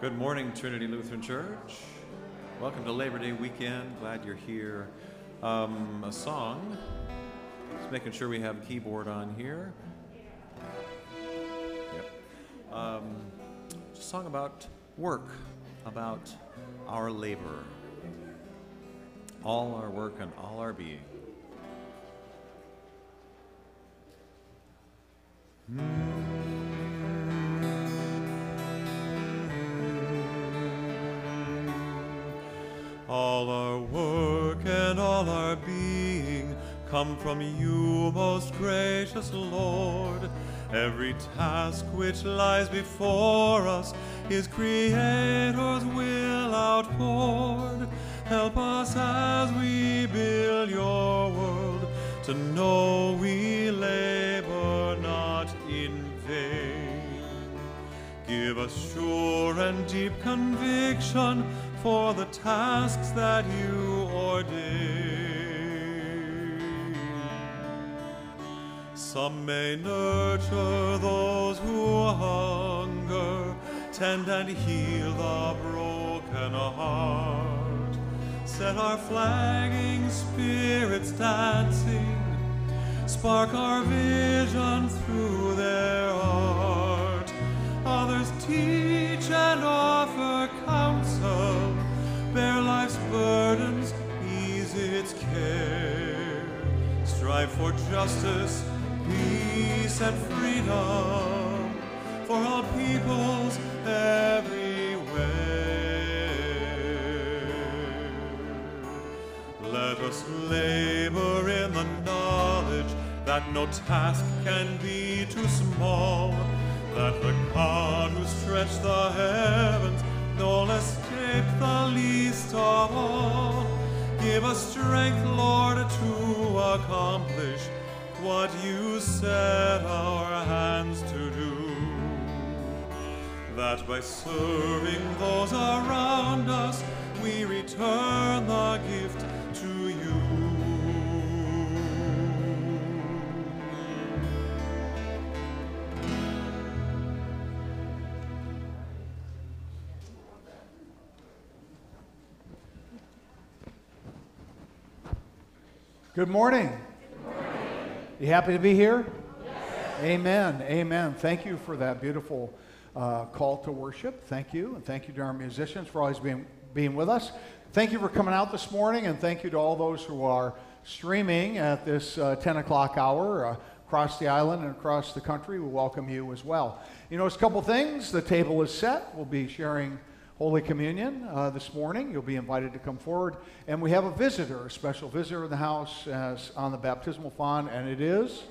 Good morning, Trinity Lutheran Church. Welcome to Labor Day weekend. Glad you're here. Um, a song. Just making sure we have keyboard on here. Yep. Um, a song about work, about our labor. All our work and all our being. You, most gracious Lord. Every task which lies before us is Creator's will outpoured. Help us as we build your world to know we labor not in vain. Give us sure and deep conviction for the tasks that you nurture those who hunger, tend and heal the broken heart, set our flagging spirits dancing, spark our vision through their art. Others teach and offer counsel, bear life's burdens, ease its care. Strive for justice, peace, and freedom for all peoples everywhere. Let us labor in the knowledge that no task can be too small, that the God who stretched the heavens no less shaped the least of all. Give us strength, Lord, to accomplish what you set our hands to do that by serving those around us we return the gift to you. Good morning. You happy to be here? Amen. Amen. Thank you for that beautiful uh, call to worship. Thank you. And thank you to our musicians for always being, being with us. Thank you for coming out this morning. And thank you to all those who are streaming at this uh, 10 o'clock hour uh, across the island and across the country. We welcome you as well. You know, it's a couple things. The table is set. We'll be sharing Holy Communion uh, this morning. You'll be invited to come forward. And we have a visitor, a special visitor in the house as on the baptismal font, and it is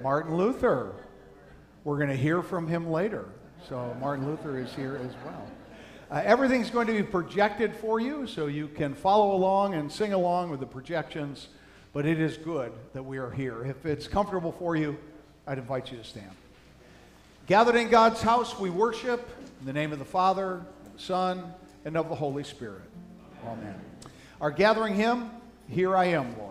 Martin Luther. We're going to hear from him later. So Martin Luther is here as well. Uh, everything's going to be projected for you, so you can follow along and sing along with the projections. But it is good that we are here. If it's comfortable for you, I'd invite you to stand. Gathered in God's house, we worship in the name of the Father, the Son, and of the Holy Spirit. Amen. Our gathering hymn, Here I Am, Lord.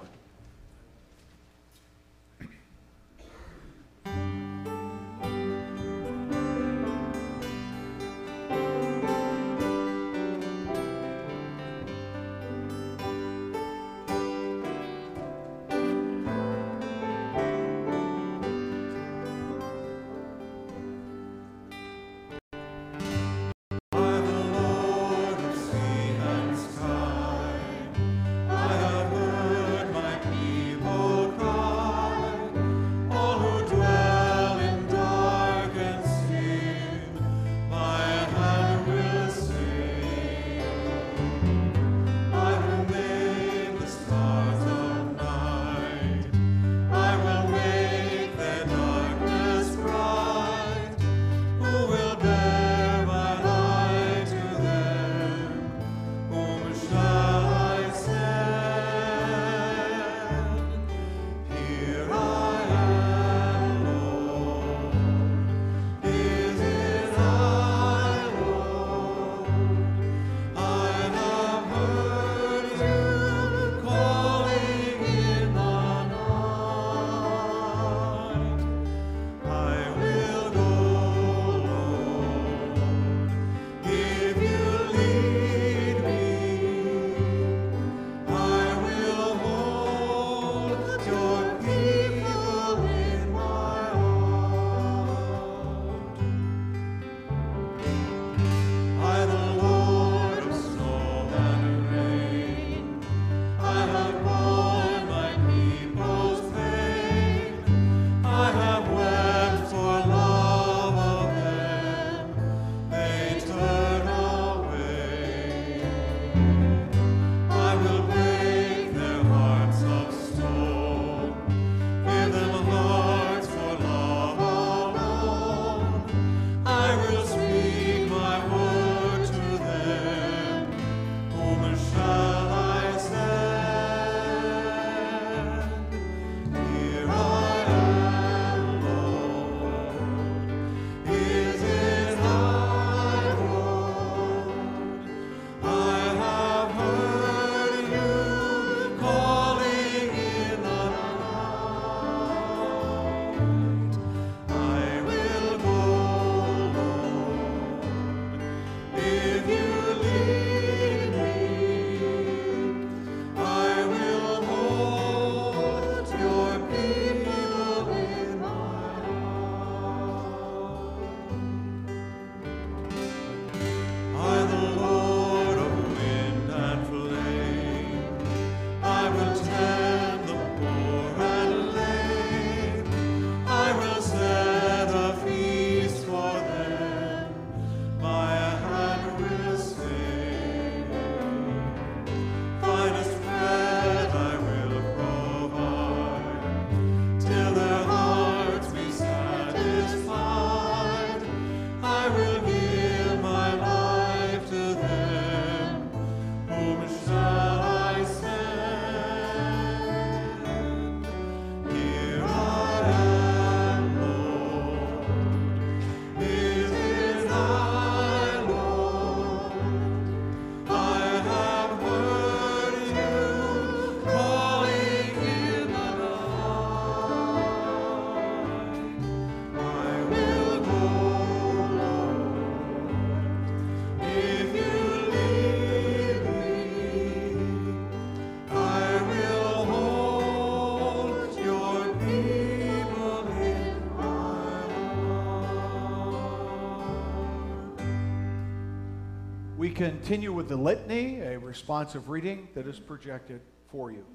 Continue with the litany, a responsive reading that is projected for you.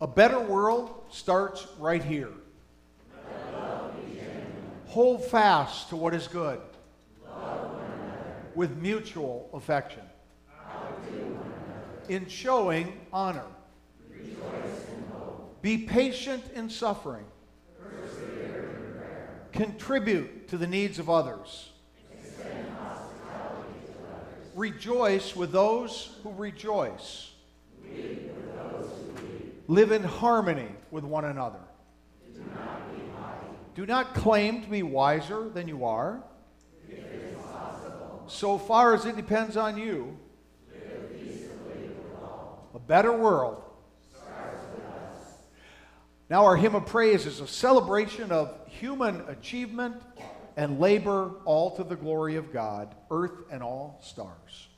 A better world starts right here. Hold fast to what is good with mutual affection. In showing honor. Be patient in suffering. Contribute to the needs of others. Rejoice with those who rejoice. Those who Live in harmony with one another. Do not claim to be wiser than you are. So far as it depends on you, a better world. Now, our hymn of praise is a celebration of human achievement and labor, all to the glory of God, earth and all stars.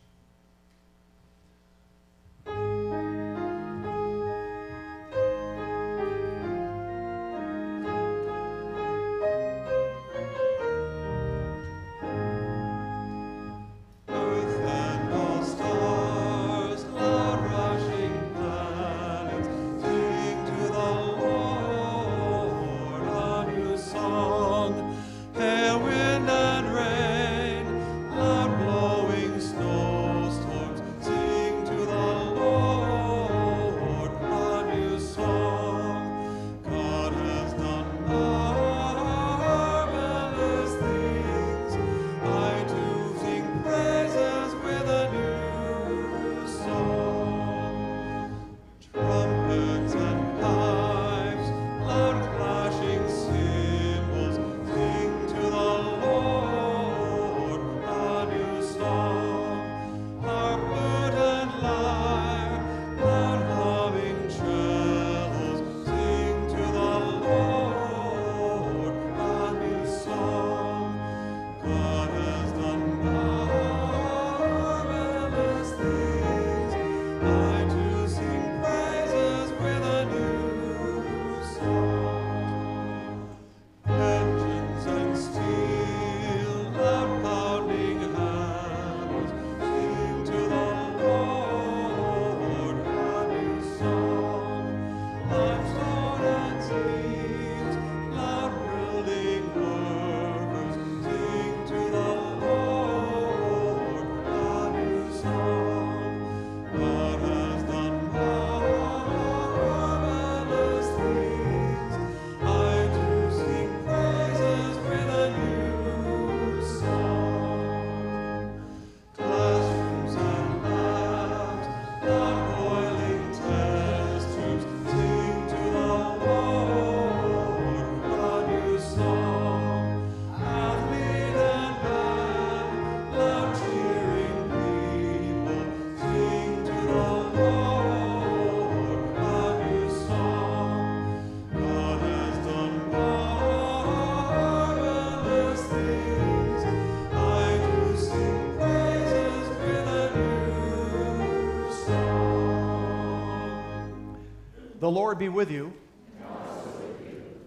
The Lord be with you.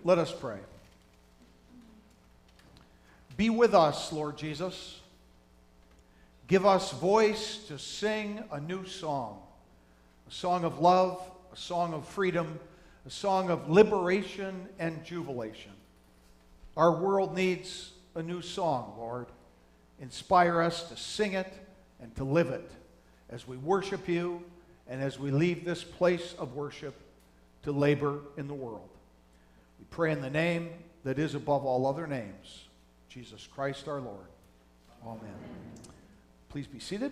Let us pray. Be with us, Lord Jesus. Give us voice to sing a new song, a song of love, a song of freedom, a song of liberation and jubilation. Our world needs a new song, Lord. Inspire us to sing it and to live it as we worship you and as we leave this place of worship to labor in the world. We pray in the name that is above all other names, Jesus Christ our Lord. Amen. Amen. Please be seated.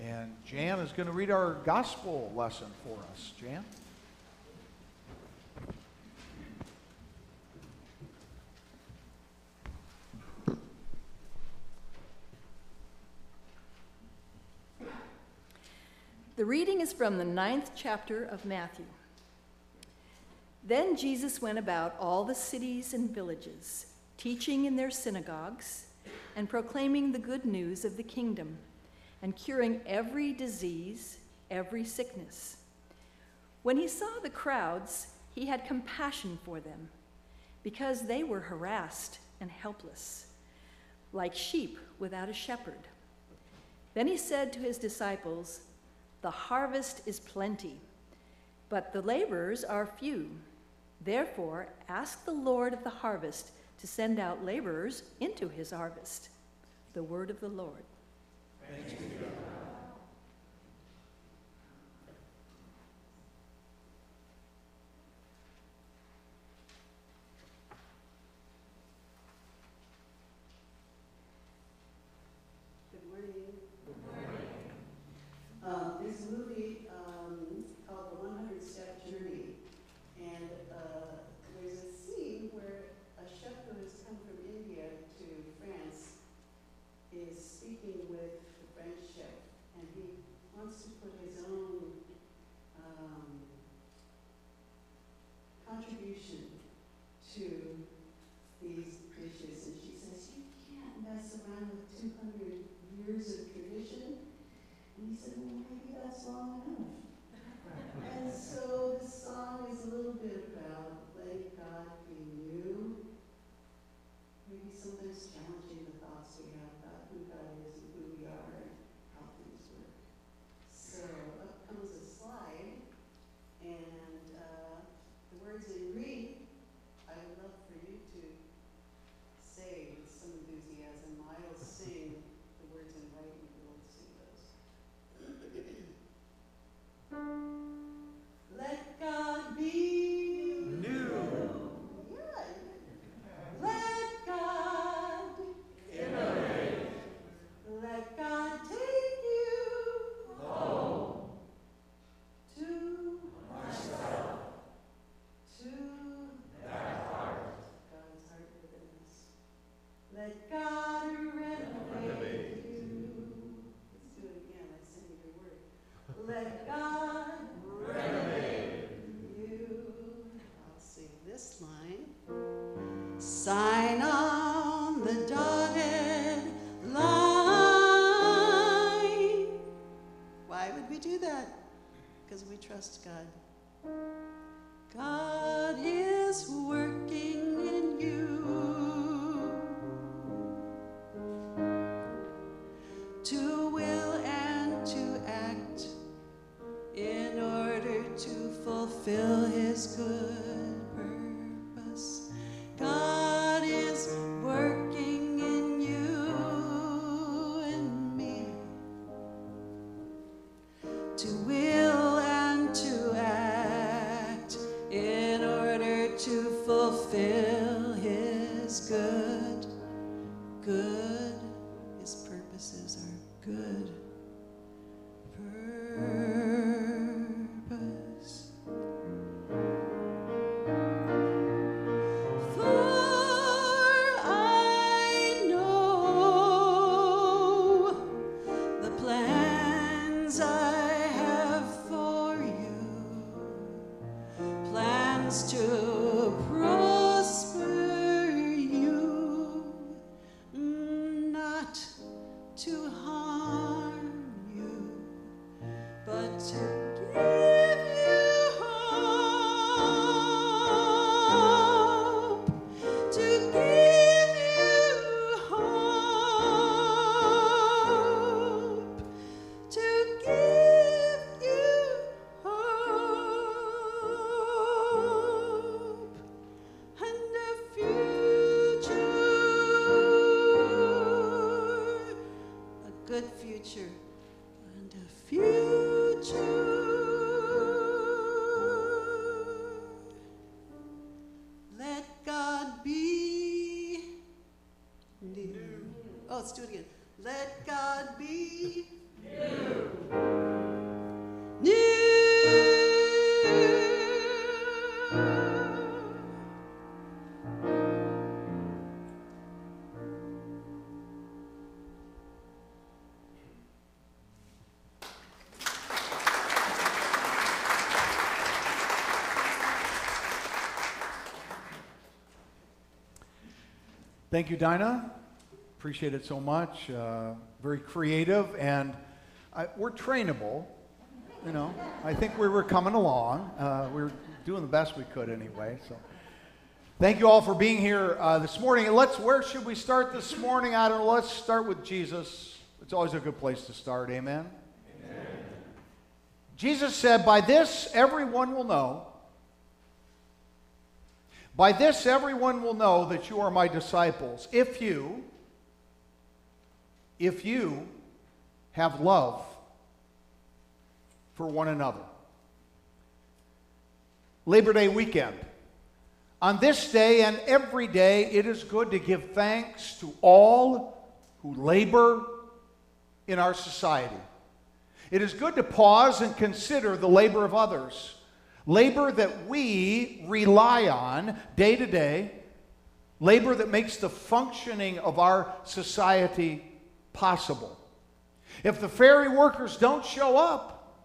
And Jan is going to read our gospel lesson for us. Jan? The reading is from the ninth chapter of Matthew. Then Jesus went about all the cities and villages, teaching in their synagogues and proclaiming the good news of the kingdom, and curing every disease, every sickness. When he saw the crowds, he had compassion for them, because they were harassed and helpless, like sheep without a shepherd. Then he said to his disciples, the harvest is plenty, but the laborers are few. Therefore, ask the Lord of the harvest to send out laborers into his harvest. The word of the Lord. Fulfill his good. Thank you, Dinah. Appreciate it so much. Uh, very creative, and I, we're trainable. You know, I think we were coming along. Uh, we were doing the best we could anyway. So, thank you all for being here uh, this morning. Let's. Where should we start this morning? I don't know. Let's start with Jesus. It's always a good place to start. Amen. Amen. Jesus said, "By this, everyone will know." By this, everyone will know that you are my disciples if you, if you have love for one another. Labor Day weekend. On this day and every day, it is good to give thanks to all who labor in our society. It is good to pause and consider the labor of others labor that we rely on day to day, labor that makes the functioning of our society possible. If the ferry workers don't show up,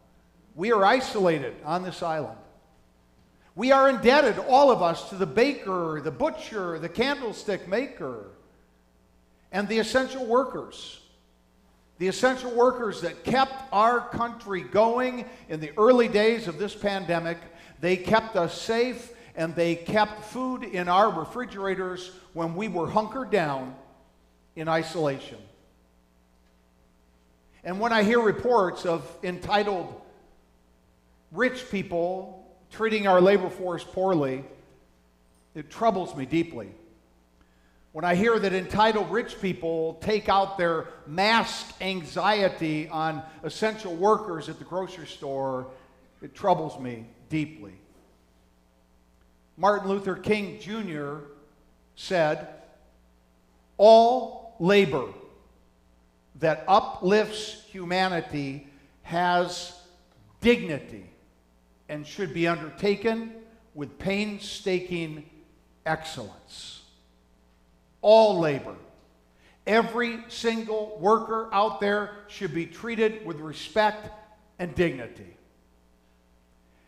we are isolated on this island. We are indebted, all of us, to the baker, the butcher, the candlestick maker, and the essential workers. The essential workers that kept our country going in the early days of this pandemic, they kept us safe and they kept food in our refrigerators when we were hunkered down in isolation. And when I hear reports of entitled rich people treating our labor force poorly, it troubles me deeply. When I hear that entitled rich people take out their mask anxiety on essential workers at the grocery store, it troubles me deeply. Martin Luther King Jr. said, All labor that uplifts humanity has dignity and should be undertaken with painstaking excellence. All labor, every single worker out there should be treated with respect and dignity.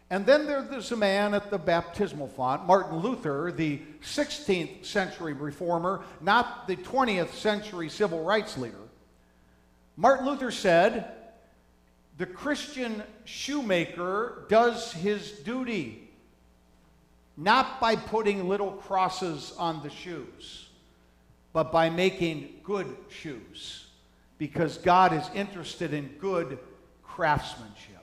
And then there's a man at the baptismal font, Martin Luther, the 16th century reformer, not the 20th century civil rights leader. Martin Luther said, The Christian shoemaker does his duty, not by putting little crosses on the shoes, but by making good shoes, because God is interested in good craftsmanship.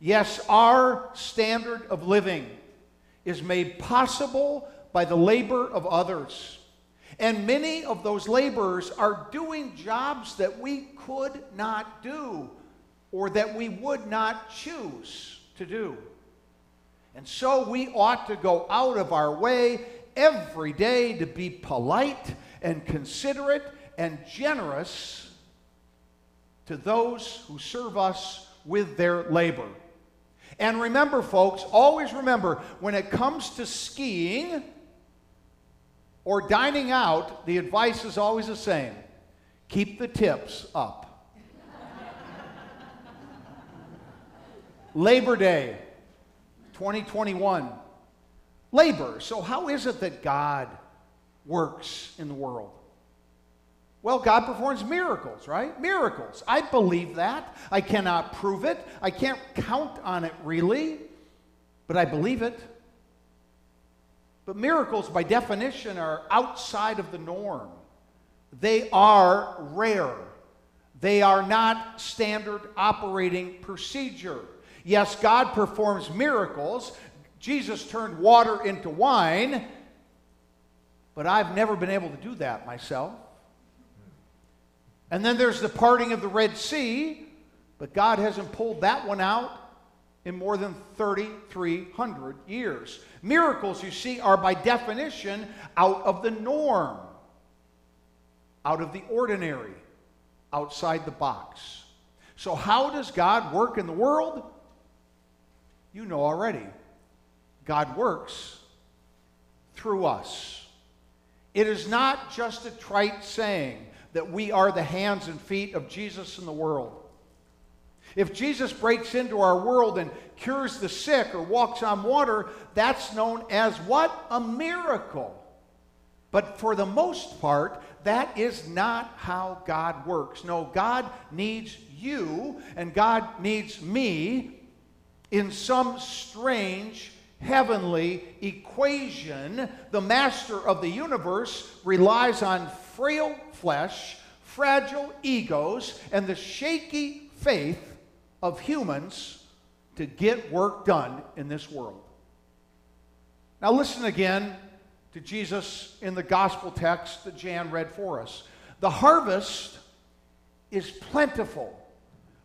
Yes, our standard of living is made possible by the labor of others. And many of those laborers are doing jobs that we could not do or that we would not choose to do. And so we ought to go out of our way every day to be polite and considerate and generous to those who serve us with their labor. And remember, folks, always remember when it comes to skiing or dining out, the advice is always the same keep the tips up. Labor Day 2021. Labor. So, how is it that God works in the world? Well, God performs miracles, right? Miracles. I believe that. I cannot prove it. I can't count on it really, but I believe it. But miracles, by definition, are outside of the norm. They are rare. They are not standard operating procedure. Yes, God performs miracles. Jesus turned water into wine, but I've never been able to do that myself. And then there's the parting of the Red Sea, but God hasn't pulled that one out in more than 3,300 years. Miracles, you see, are by definition out of the norm, out of the ordinary, outside the box. So, how does God work in the world? You know already. God works through us. It is not just a trite saying that we are the hands and feet of Jesus in the world. If Jesus breaks into our world and cures the sick or walks on water, that's known as what? A miracle. But for the most part, that is not how God works. No, God needs you and God needs me in some strange heavenly equation. The master of the universe relies on frail flesh, fragile egos, and the shaky faith of humans to get work done in this world. Now, listen again to Jesus in the gospel text that Jan read for us. The harvest is plentiful,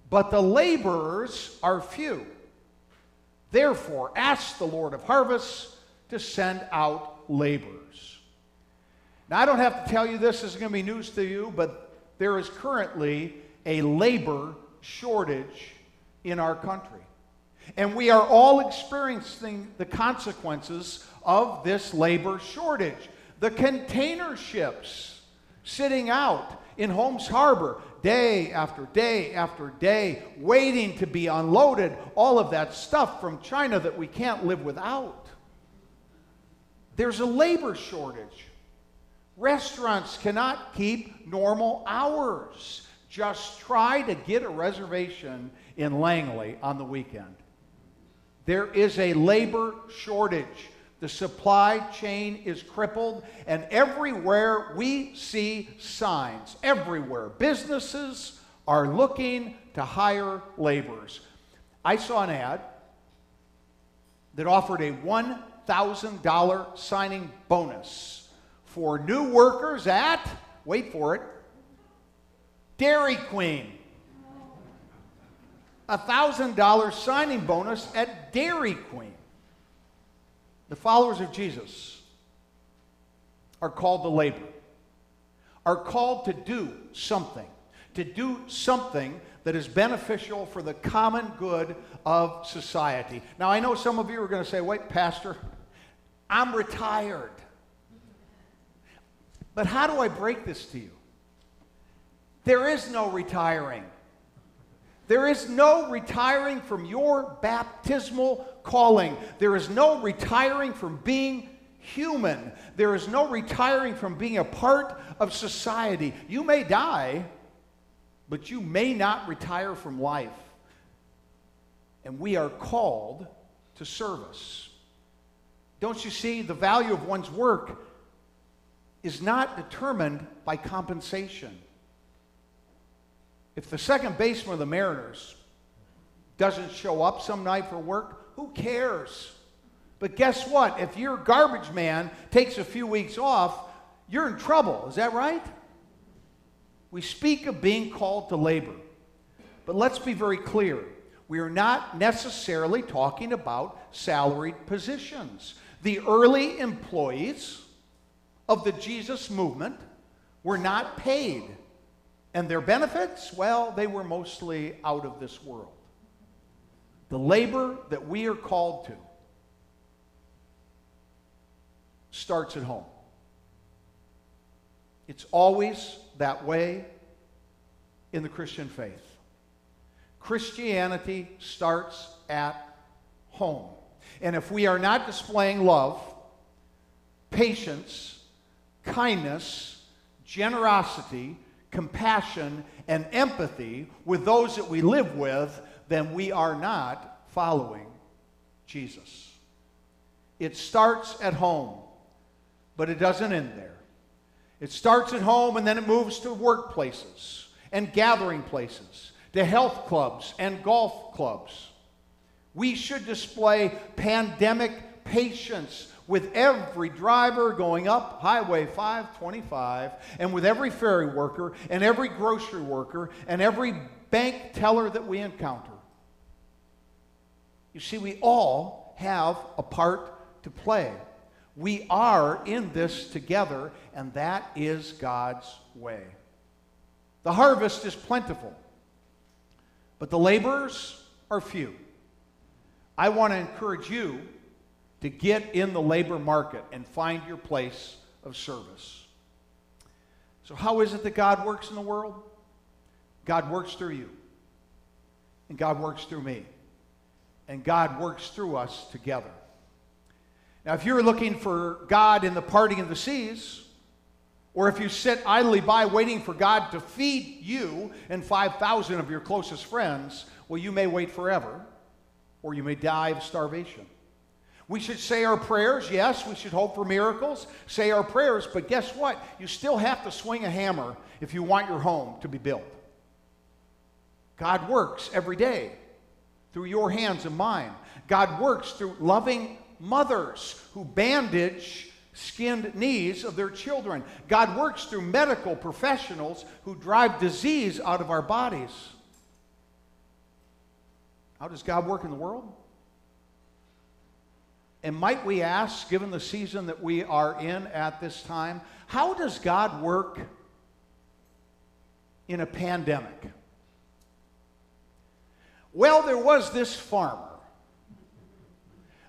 but the laborers are few. Therefore, ask the Lord of harvests to send out laborers. Now, I don't have to tell you this, this is going to be news to you, but there is currently a labor shortage in our country. And we are all experiencing the consequences of this labor shortage. The container ships sitting out in Holmes Harbor day after day after day, waiting to be unloaded, all of that stuff from China that we can't live without. There's a labor shortage. Restaurants cannot keep normal hours. Just try to get a reservation in Langley on the weekend. There is a labor shortage. The supply chain is crippled, and everywhere we see signs, everywhere, businesses are looking to hire laborers. I saw an ad that offered a $1,000 signing bonus for new workers at, wait for it, Dairy Queen a $1,000 signing bonus at Dairy Queen. The followers of Jesus are called to labor, are called to do something, to do something that is beneficial for the common good of society. Now, I know some of you are going to say, wait, Pastor, I'm retired. But how do I break this to you? There is no retiring. There is no retiring from your baptismal calling. There is no retiring from being human. There is no retiring from being a part of society. You may die, but you may not retire from life. And we are called to service. Don't you see? The value of one's work is not determined by compensation. If the second baseman of the Mariners doesn't show up some night for work, who cares? But guess what? If your garbage man takes a few weeks off, you're in trouble. Is that right? We speak of being called to labor. But let's be very clear. We are not necessarily talking about salaried positions. The early employees of the Jesus movement were not paid. And their benefits, well, they were mostly out of this world. The labor that we are called to starts at home. It's always that way in the Christian faith. Christianity starts at home. And if we are not displaying love, patience, kindness, generosity, compassion, and empathy with those that we live with, then we are not following Jesus. It starts at home, but it doesn't end there. It starts at home and then it moves to workplaces and gathering places, to health clubs and golf clubs. We should display pandemic patience with every driver going up Highway 525, and with every ferry worker, and every grocery worker, and every bank teller that we encounter. You see, we all have a part to play. We are in this together, and that is God's way. The harvest is plentiful, but the laborers are few. I want to encourage you to get in the labor market and find your place of service. So, how is it that God works in the world? God works through you, and God works through me, and God works through us together. Now, if you're looking for God in the parting of the seas, or if you sit idly by waiting for God to feed you and 5,000 of your closest friends, well, you may wait forever, or you may die of starvation. We should say our prayers, yes, we should hope for miracles, say our prayers, but guess what? You still have to swing a hammer if you want your home to be built. God works every day through your hands and mine. God works through loving mothers who bandage skinned knees of their children. God works through medical professionals who drive disease out of our bodies. How does God work in the world? And might we ask, given the season that we are in at this time, how does God work in a pandemic? Well, there was this farmer.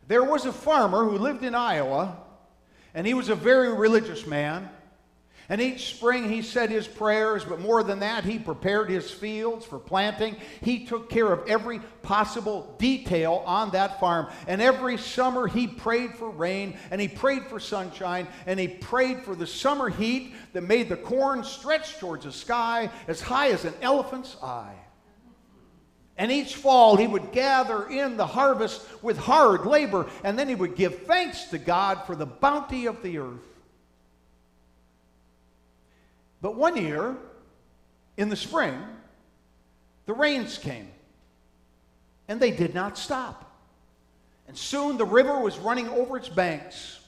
There was a farmer who lived in Iowa and he was a very religious man. And each spring he said his prayers, but more than that, he prepared his fields for planting. He took care of every possible detail on that farm. And every summer he prayed for rain, and he prayed for sunshine, and he prayed for the summer heat that made the corn stretch towards the sky as high as an elephant's eye. And each fall he would gather in the harvest with hard labor, and then he would give thanks to God for the bounty of the earth. But one year, in the spring, the rains came, and they did not stop. And soon the river was running over its banks.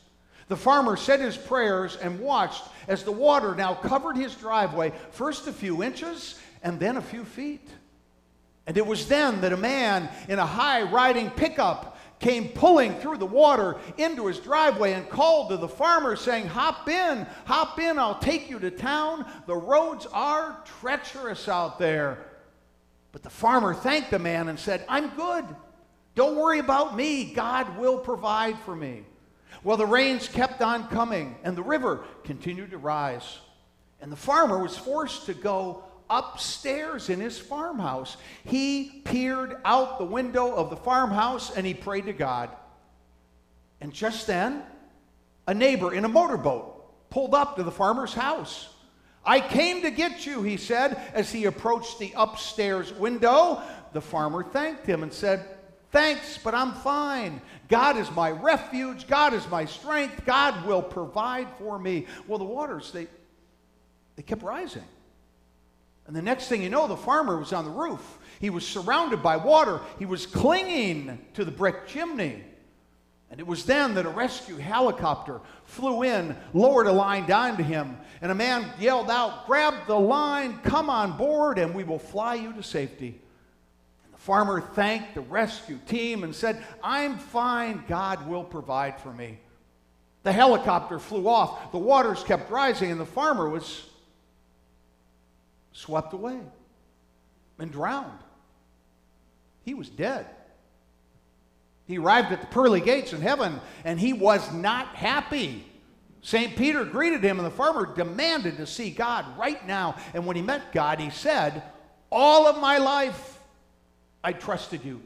The farmer said his prayers and watched as the water now covered his driveway, first a few inches and then a few feet. And it was then that a man in a high riding pickup came pulling through the water into his driveway and called to the farmer, saying, Hop in, hop in, I'll take you to town. The roads are treacherous out there. But the farmer thanked the man and said, I'm good. Don't worry about me. God will provide for me. Well, the rains kept on coming, and the river continued to rise. And the farmer was forced to go upstairs in his farmhouse. He peered out the window of the farmhouse and he prayed to God. And just then, a neighbor in a motorboat pulled up to the farmer's house. I came to get you, he said, as he approached the upstairs window. The farmer thanked him and said, Thanks, but I'm fine. God is my refuge. God is my strength. God will provide for me. Well, the waters, they, they kept rising. And the next thing you know, the farmer was on the roof. He was surrounded by water. He was clinging to the brick chimney. And it was then that a rescue helicopter flew in, lowered a line down to him, and a man yelled out, Grab the line, come on board, and we will fly you to safety. And the farmer thanked the rescue team and said, I'm fine, God will provide for me. The helicopter flew off, the waters kept rising, and the farmer was swept away and drowned. He was dead. He arrived at the pearly gates in heaven and he was not happy. St. Peter greeted him, and the farmer demanded to see God right now. And when he met God, he said, All of my life I trusted you.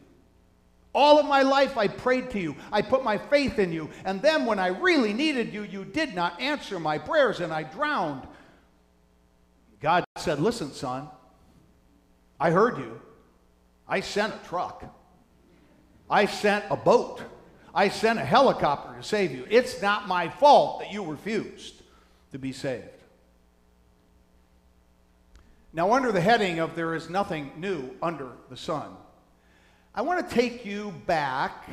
All of my life I prayed to you. I put my faith in you. And then when I really needed you, you did not answer my prayers and I drowned. Said, Listen, son, I heard you. I sent a truck. I sent a boat. I sent a helicopter to save you. It's not my fault that you refused to be saved. Now, under the heading of There is Nothing New Under the Sun, I want to take you back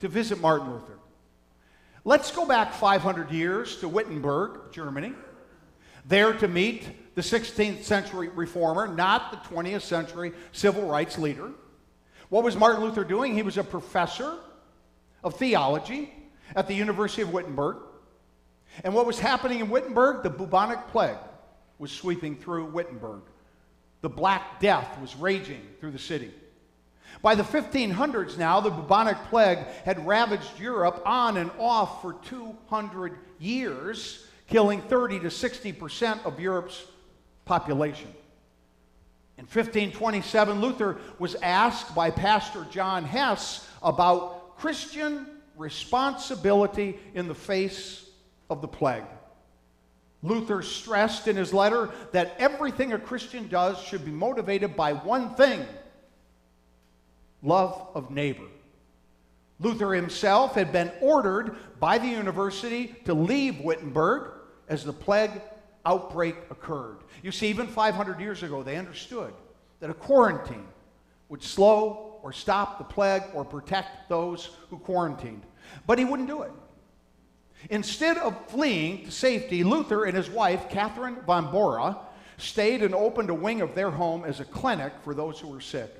to visit Martin Luther. Let's go back 500 years to Wittenberg, Germany, there to meet the 16th century reformer, not the 20th century civil rights leader. What was Martin Luther doing? He was a professor of theology at the University of Wittenberg. And what was happening in Wittenberg? The bubonic plague was sweeping through Wittenberg. The Black Death was raging through the city. By the 1500s now, the bubonic plague had ravaged Europe on and off for 200 years, killing 30 to 60 percent of Europe's population. In 1527, Luther was asked by Pastor John Hess about Christian responsibility in the face of the plague. Luther stressed in his letter that everything a Christian does should be motivated by one thing love of neighbor. Luther himself had been ordered by the university to leave Wittenberg as the plague outbreak occurred. You see, even 500 years ago, they understood that a quarantine would slow or stop the plague or protect those who quarantined. But he wouldn't do it. Instead of fleeing to safety, Luther and his wife, Catherine von Bora, stayed and opened a wing of their home as a clinic for those who were sick.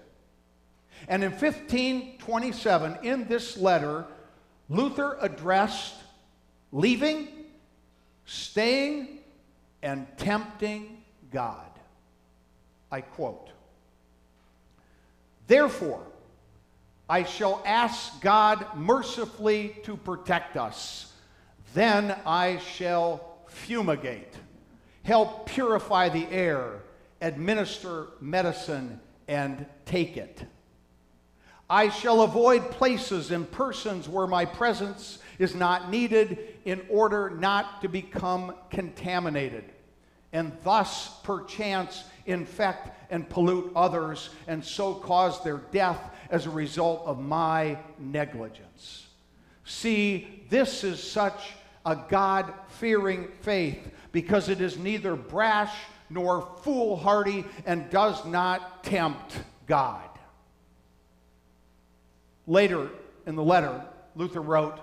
And in 1527, in this letter, Luther addressed leaving, staying, and tempting God. I quote Therefore, I shall ask God mercifully to protect us. Then I shall fumigate, help purify the air, administer medicine, and take it. I shall avoid places and persons where my presence is not needed in order not to become contaminated, and thus, perchance, infect and pollute others, and so cause their death as a result of my negligence. See, this is such a God fearing faith because it is neither brash nor foolhardy and does not tempt God. Later in the letter, Luther wrote,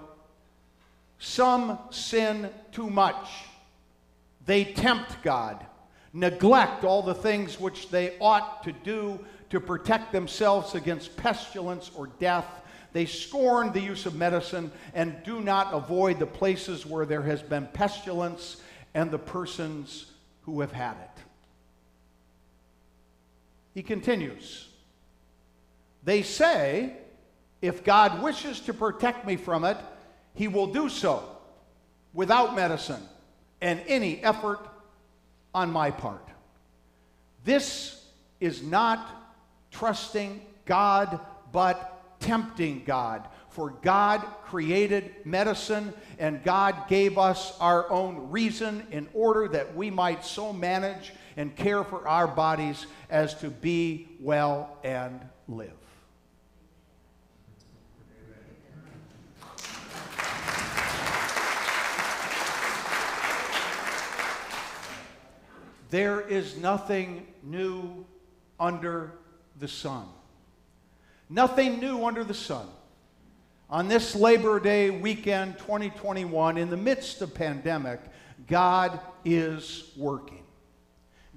Some sin too much. They tempt God, neglect all the things which they ought to do to protect themselves against pestilence or death. They scorn the use of medicine and do not avoid the places where there has been pestilence and the persons who have had it. He continues, They say, if God wishes to protect me from it, He will do so without medicine and any effort on my part. This is not trusting God, but tempting God. For God created medicine and God gave us our own reason in order that we might so manage and care for our bodies as to be well and live. There is nothing new under the sun. Nothing new under the sun. On this Labor Day weekend 2021, in the midst of pandemic, God is working.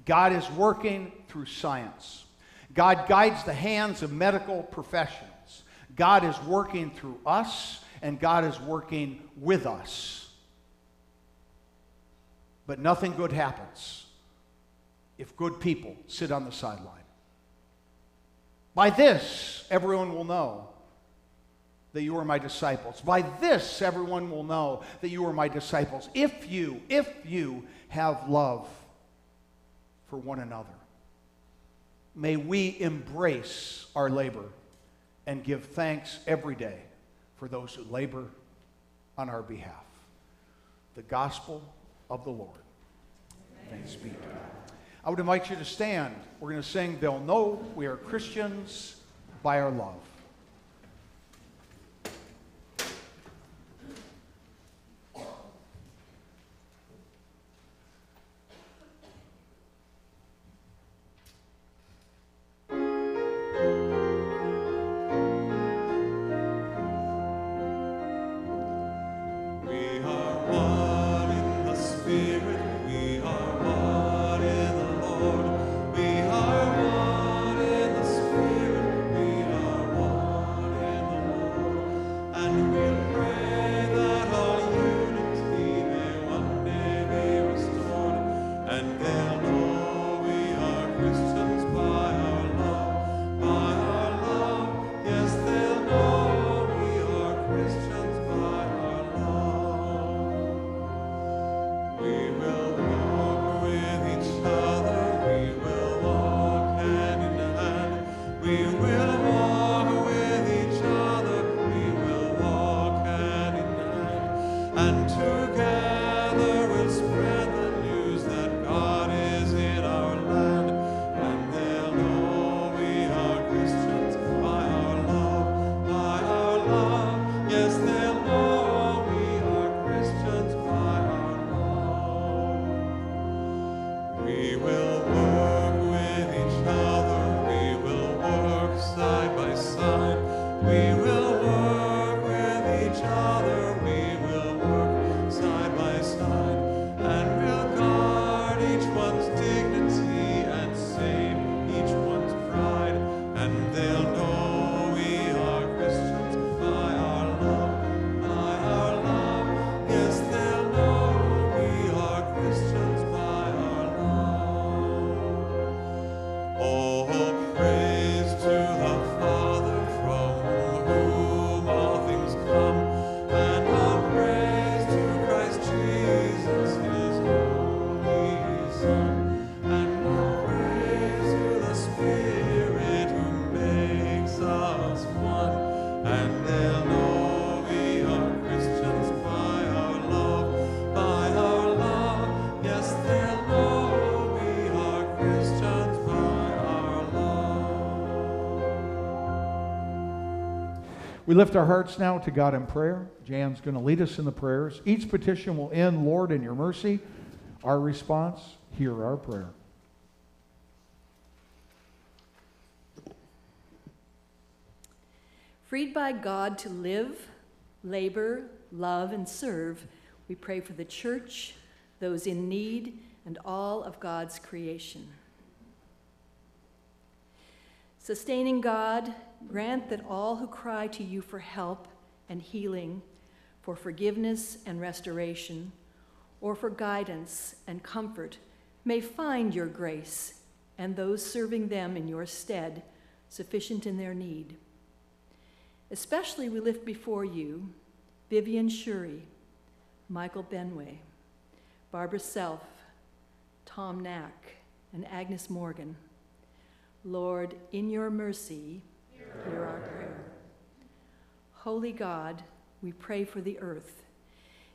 God is working through science. God guides the hands of medical professionals. God is working through us, and God is working with us. But nothing good happens if good people sit on the sideline. By this, everyone will know that you are my disciples. By this, everyone will know that you are my disciples. If you, if you have love for one another. May we embrace our labor and give thanks every day for those who labor on our behalf. The gospel of the Lord. Thanks be to God. I would invite you to stand. We're going to sing, They'll Know We Are Christians by Our Love. We lift our hearts now to God in prayer. Jan's going to lead us in the prayers. Each petition will end, Lord, in your mercy. Our response, hear our prayer. Freed by God to live, labor, love, and serve, we pray for the church, those in need, and all of God's creation. Sustaining God, grant that all who cry to you for help and healing, for forgiveness and restoration, or for guidance and comfort may find your grace and those serving them in your stead sufficient in their need. Especially we lift before you Vivian Shuri, Michael Benway, Barbara Self, Tom Knack, and Agnes Morgan. Lord, in your mercy, hear our prayer. Holy God, we pray for the earth.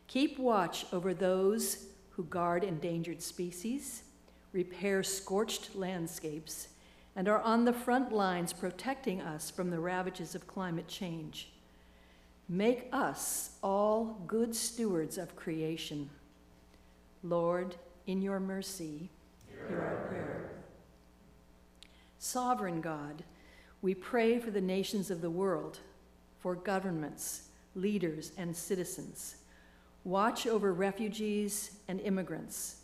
Keep watch over those who guard endangered species, repair scorched landscapes, and are on the front lines protecting us from the ravages of climate change. Make us all good stewards of creation. Lord, in your mercy, hear our prayer. Sovereign God, we pray for the nations of the world, for governments, leaders, and citizens. Watch over refugees and immigrants.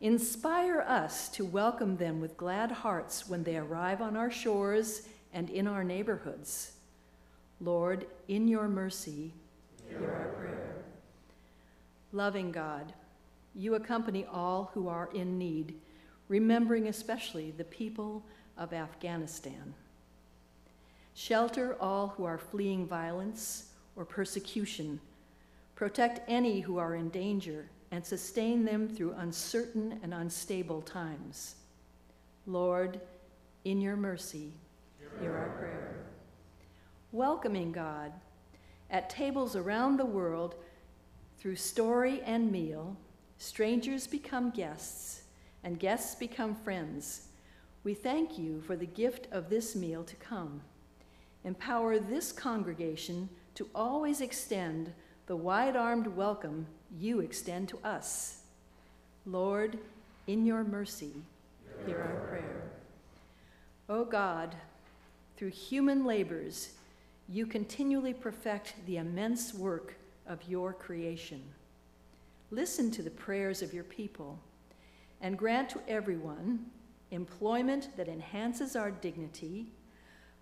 Inspire us to welcome them with glad hearts when they arrive on our shores and in our neighborhoods. Lord, in your mercy, hear our prayer. Loving God, you accompany all who are in need, remembering especially the people of Afghanistan. Shelter all who are fleeing violence or persecution. Protect any who are in danger and sustain them through uncertain and unstable times. Lord, in your mercy, hear our prayer. Welcoming God, at tables around the world, through story and meal, strangers become guests, and guests become friends. We thank you for the gift of this meal to come. Empower this congregation to always extend the wide armed welcome you extend to us. Lord, in your mercy, hear our prayer. O God, through human labors, you continually perfect the immense work of your creation. Listen to the prayers of your people and grant to everyone employment that enhances our dignity,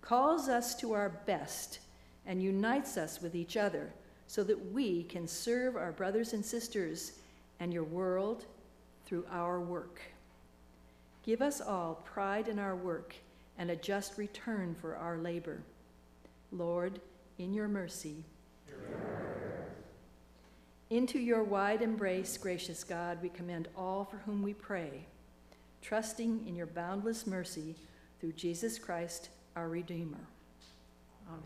calls us to our best, and unites us with each other so that we can serve our brothers and sisters and your world through our work. Give us all pride in our work and a just return for our labor. Lord, in your mercy, into your wide embrace, gracious God, we commend all for whom we pray, trusting in your boundless mercy through Jesus Christ, our Redeemer. Amen.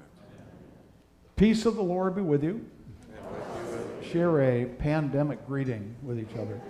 Peace of the Lord be with you. Share a pandemic greeting with each other.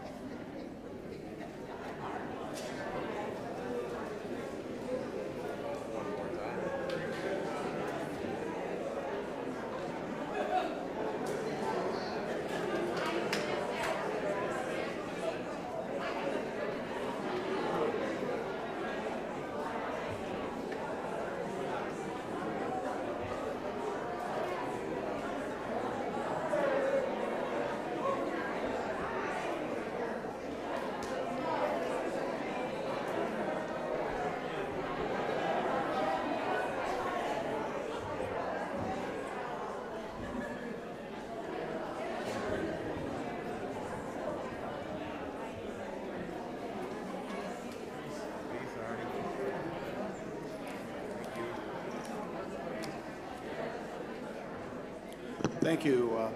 Thank you. Uh,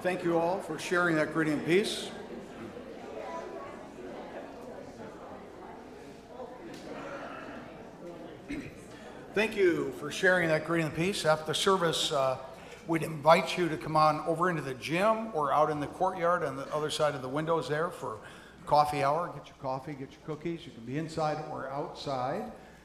thank you all for sharing that greeting and peace. Thank you for sharing that greeting and peace. After the service, uh, we'd invite you to come on over into the gym or out in the courtyard on the other side of the windows there for coffee hour. Get your coffee, get your cookies. You can be inside or outside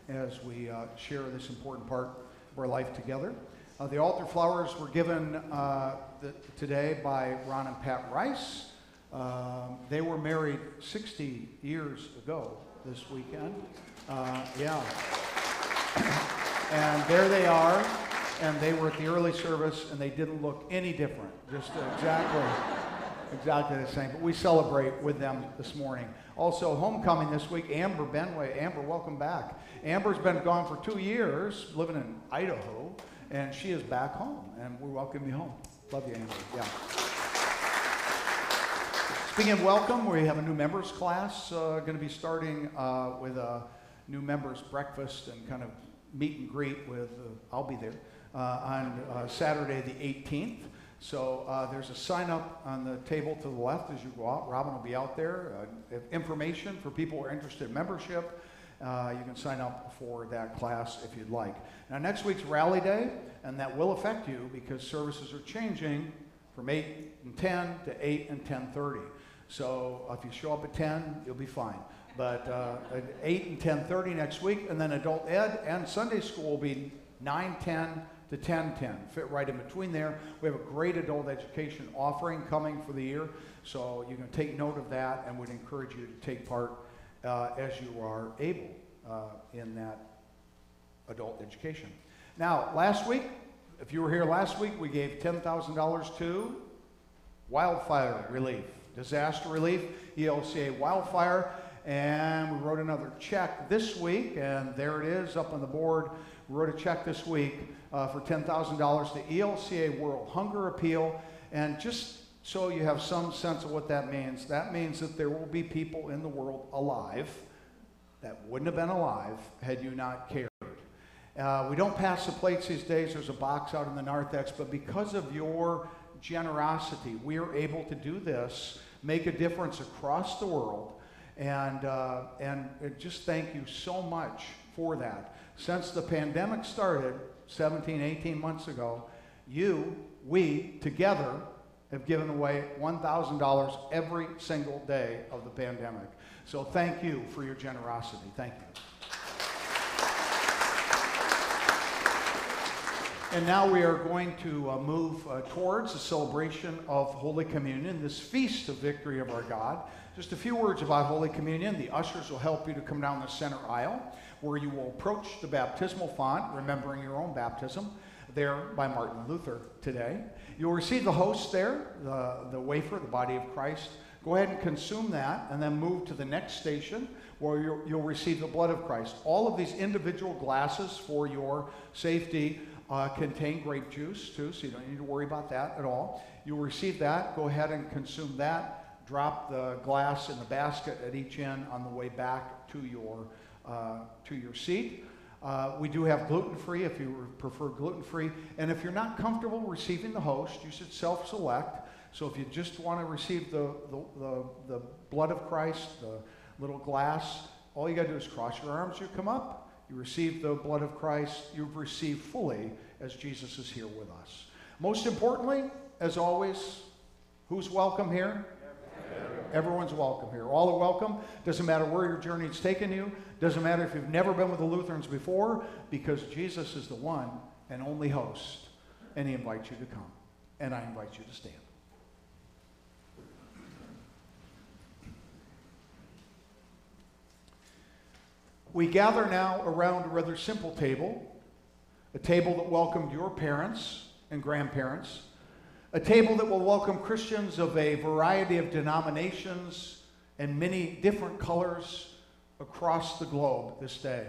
as we uh, share this important part of our life together. Uh, the altar flowers were given uh, the, today by Ron and Pat Rice. Um, they were married 60 years ago this weekend. Uh, yeah. and there they are, and they were at the early service, and they didn't look any different. Just exactly, exactly the same. But we celebrate with them this morning. Also, homecoming this week, Amber Benway. Amber, welcome back. Amber's been gone for two years, living in Idaho, and she is back home, and we're welcoming you home. Love you, Amber. Yeah. Speaking of welcome, we have a new members class uh, going to be starting uh, with a new members breakfast and kind of meet and greet with, uh, I'll be there, uh, on uh, Saturday the 18th. So uh, there's a sign up on the table to the left as you go out. Robin will be out there. Information for people who are interested in membership. Uh, you can sign up for that class if you'd like. Now, next week's Rally Day, and that will affect you because services are changing from 8 and 10 to 8 and 10.30. So if you show up at 10, you'll be fine. But uh, at 8 and 10.30 next week, and then adult ed and Sunday school will be 9, 10 to 10, 10. Fit right in between there. We have a great adult education offering coming for the year. So you can take note of that and would encourage you to take part uh, as you are able uh, in that adult education. Now, last week, if you were here last week, we gave $10,000 to wildfire relief, disaster relief, ELCA wildfire. And we wrote another check this week, and there it is up on the board. We wrote a check this week uh, for $10,000 to ELCA World Hunger Appeal. And just so you have some sense of what that means, that means that there will be people in the world alive that wouldn't have been alive had you not cared. Uh, we don't pass the plates these days. There's a box out in the narthex, but because of your generosity, we are able to do this, make a difference across the world, and, uh, and just thank you so much for that. Since the pandemic started 17, 18 months ago, you, we, together, have given away $1,000 every single day of the pandemic. So thank you for your generosity. Thank you. And now we are going to uh, move uh, towards the celebration of Holy Communion, this feast of victory of our God. Just a few words about Holy Communion. The ushers will help you to come down the center aisle where you will approach the baptismal font, remembering your own baptism, there by Martin Luther today. You'll receive the host there, the, the wafer, the body of Christ. Go ahead and consume that and then move to the next station where you'll, you'll receive the blood of Christ. All of these individual glasses for your safety uh, contain grape juice too, so you don't need to worry about that at all. You'll receive that. Go ahead and consume that. Drop the glass in the basket at each end on the way back to your, uh, to your seat. Uh, we do have gluten free if you prefer gluten free. And if you're not comfortable receiving the host, you should self select. So if you just want to receive the, the, the, the blood of Christ, the little glass, all you got to do is cross your arms, you come up, you receive the blood of Christ, you've received fully as Jesus is here with us. Most importantly, as always, who's welcome here? Everyone's welcome here. All are welcome. Doesn't matter where your journey's taken you. Doesn't matter if you've never been with the Lutherans before, because Jesus is the one and only host, and He invites you to come. And I invite you to stand. We gather now around a rather simple table, a table that welcomed your parents and grandparents, a table that will welcome Christians of a variety of denominations and many different colors across the globe this day.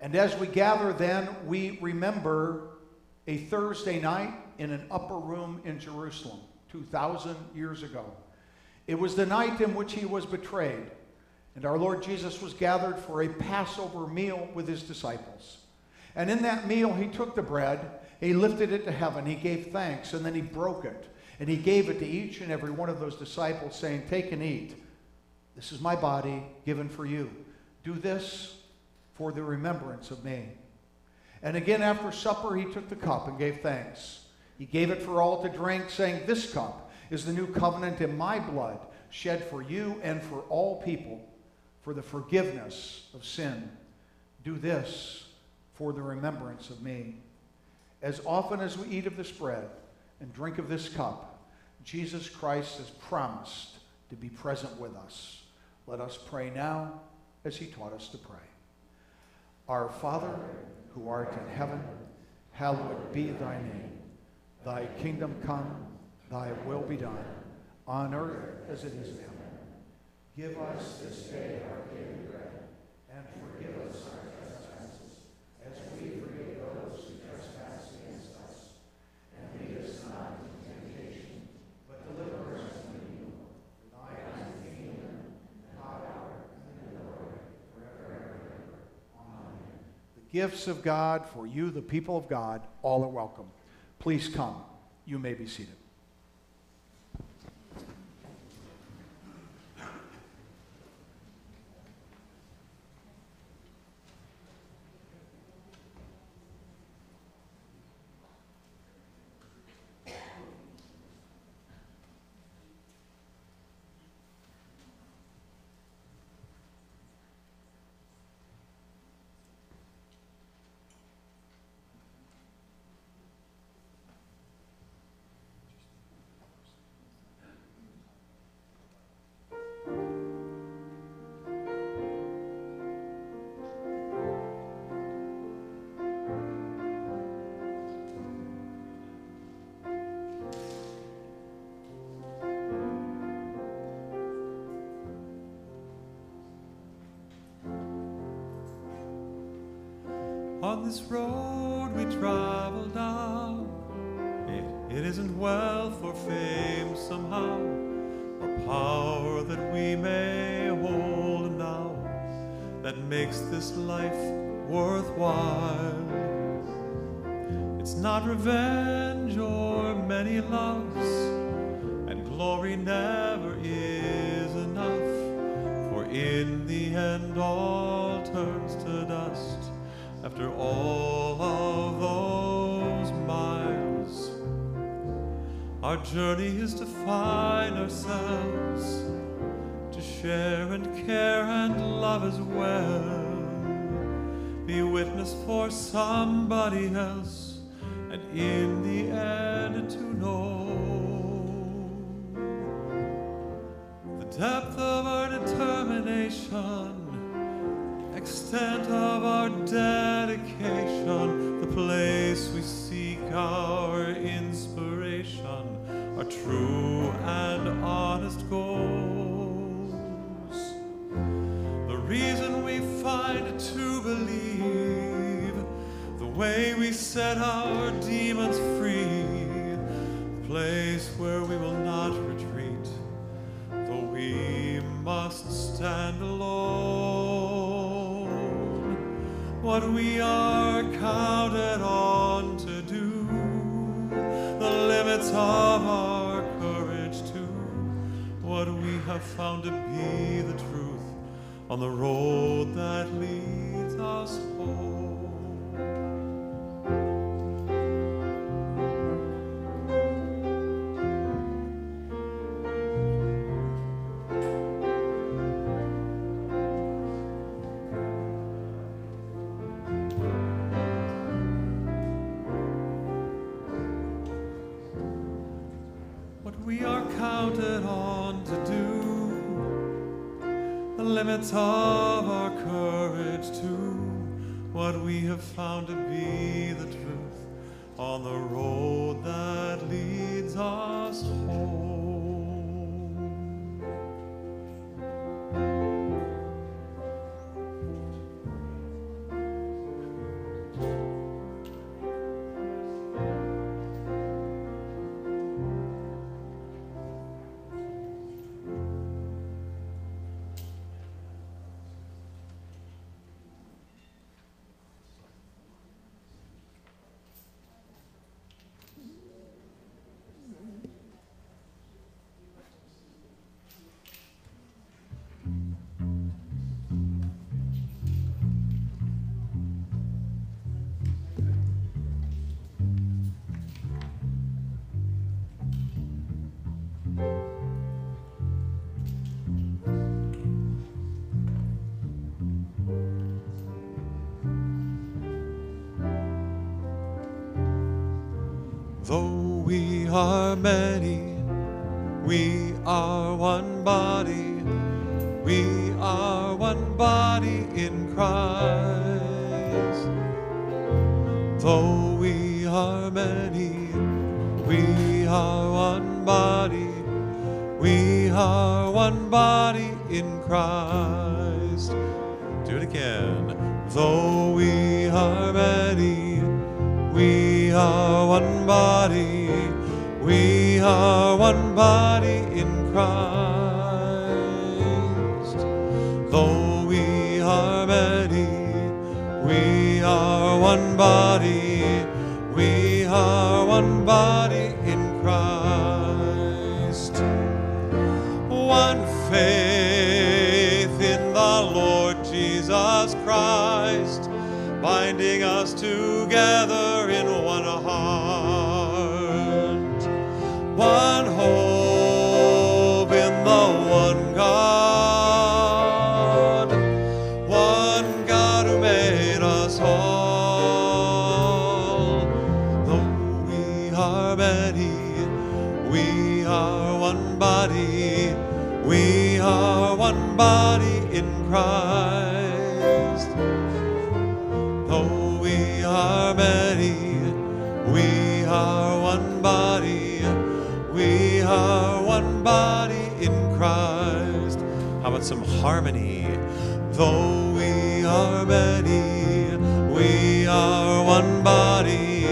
And as we gather, then, we remember a Thursday night in an upper room in Jerusalem 2,000 years ago. It was the night in which he was betrayed and our Lord Jesus was gathered for a Passover meal with his disciples. And in that meal, he took the bread he lifted it to heaven. He gave thanks, and then he broke it. And he gave it to each and every one of those disciples, saying, Take and eat. This is my body given for you. Do this for the remembrance of me. And again, after supper, he took the cup and gave thanks. He gave it for all to drink, saying, This cup is the new covenant in my blood, shed for you and for all people for the forgiveness of sin. Do this for the remembrance of me. As often as we eat of this bread and drink of this cup, Jesus Christ has promised to be present with us. Let us pray now as he taught us to pray. Our Father, who art in heaven, hallowed be thy name. Thy kingdom come, thy will be done, on earth as it is in heaven. Give us this day our daily bread, and forgive us our trespasses, as we forgive those who trespass against us. And lead us not into temptation, but deliver us from evil. For thine is the kingdom, and power, and the glory, forever and ever. Amen. The gifts of God for you, the people of God, all are welcome. Please come. You may be seated. This road we travel down, it, it isn't wealth or fame somehow, or power that we may hold now, that makes this life worthwhile. It's not revenge or many loves, and glory never is enough, for in the end all after all of those miles. Our journey is to find ourselves, to share and care and love as well, be witness for somebody else, and in the end to know the depth of our determination extent of our dedication, the place we seek our inspiration, our true and honest goals. The reason we find to believe, the way we set our demons free, the place where we will not retreat, though we must stand alone what we are counted on to do, the limits of our courage to, what we have found to be the truth on the road that leads us home. Counted on to do, the limits of our courage to, what we have found to be the truth on the road that leads us home. One body. We are one body in Christ. One faith in the Lord Jesus Christ, binding us together harmony? Though we are many, we are one body.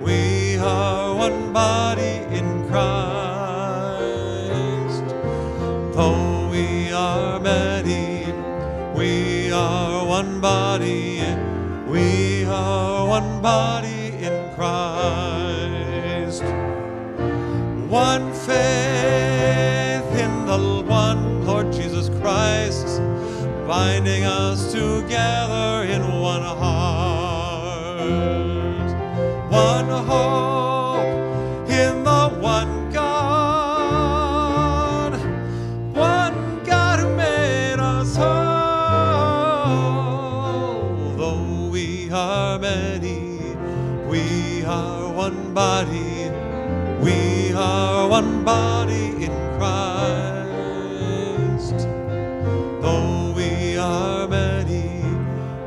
We are one body in Christ. Though we are many, we are one body. We are one body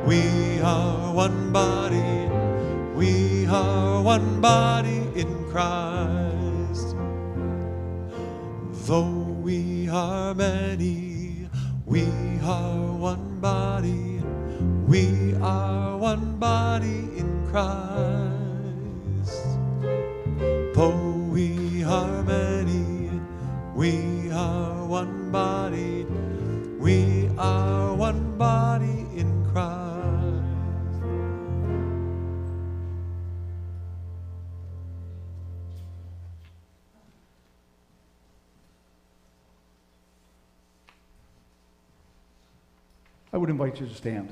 we are one body. We are one body in Christ. Though we are many, we are one body. We are one body in Christ. Though we are many, we are one body. We are one body would invite you to stand.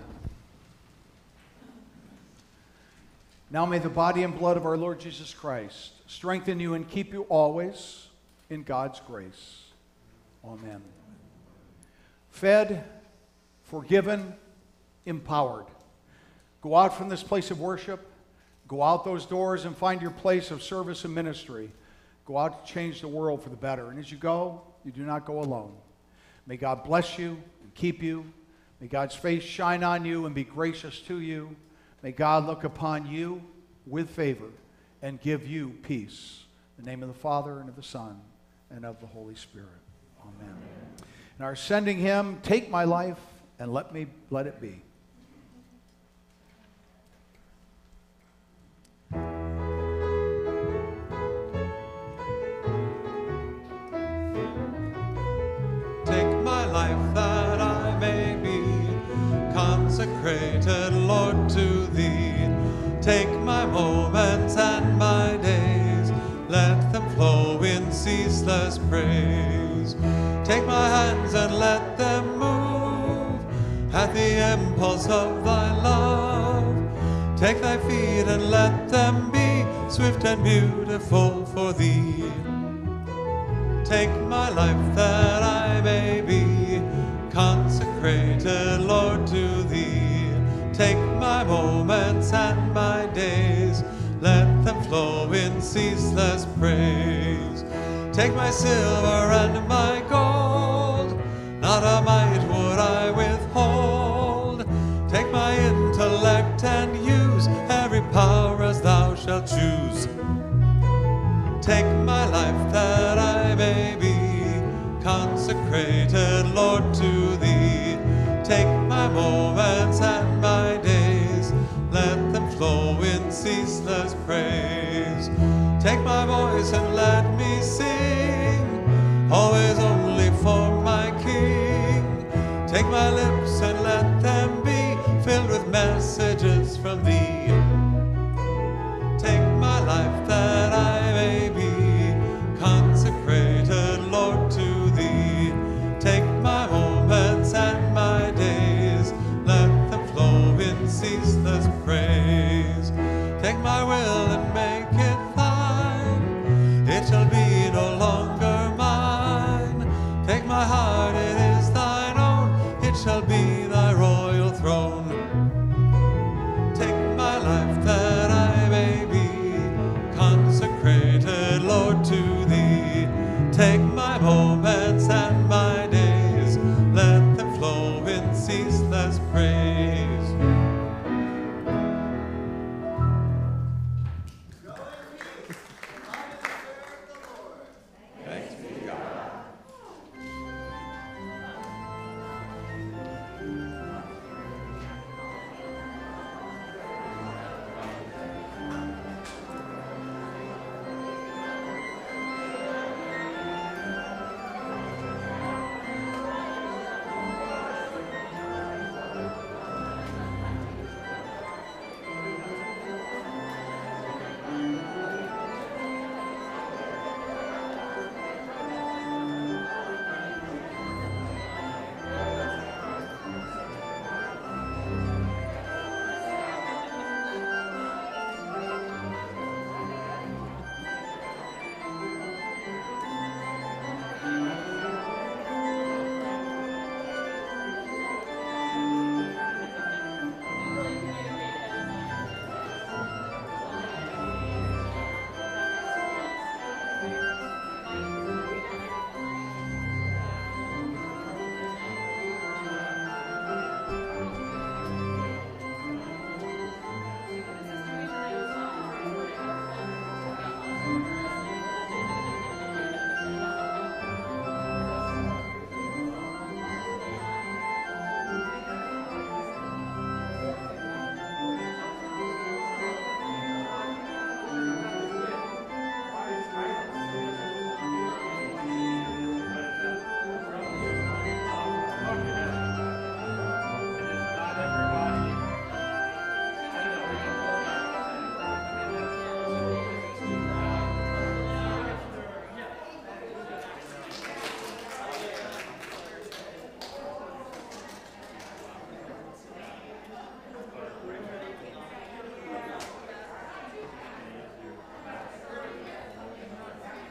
Now may the body and blood of our Lord Jesus Christ strengthen you and keep you always in God's grace. Amen. Fed, forgiven, empowered. Go out from this place of worship. Go out those doors and find your place of service and ministry. Go out to change the world for the better. And as you go, you do not go alone. May God bless you and keep you. May God's face shine on you and be gracious to you. May God look upon you with favor and give you peace. In the name of the Father and of the Son and of the Holy Spirit. Amen. And our sending hymn, Take My Life and Let Me Let It Be. Take my life consecrated, Lord, to thee. Take my moments and my days, let them flow in ceaseless praise. Take my hands and let them move at the impulse of thy love. Take thy feet and let them be swift and beautiful for thee. Take my life that I may be consecrated, Lord, to moments and my days. Let them flow in ceaseless praise. Take my silver and my gold, not a mite my voice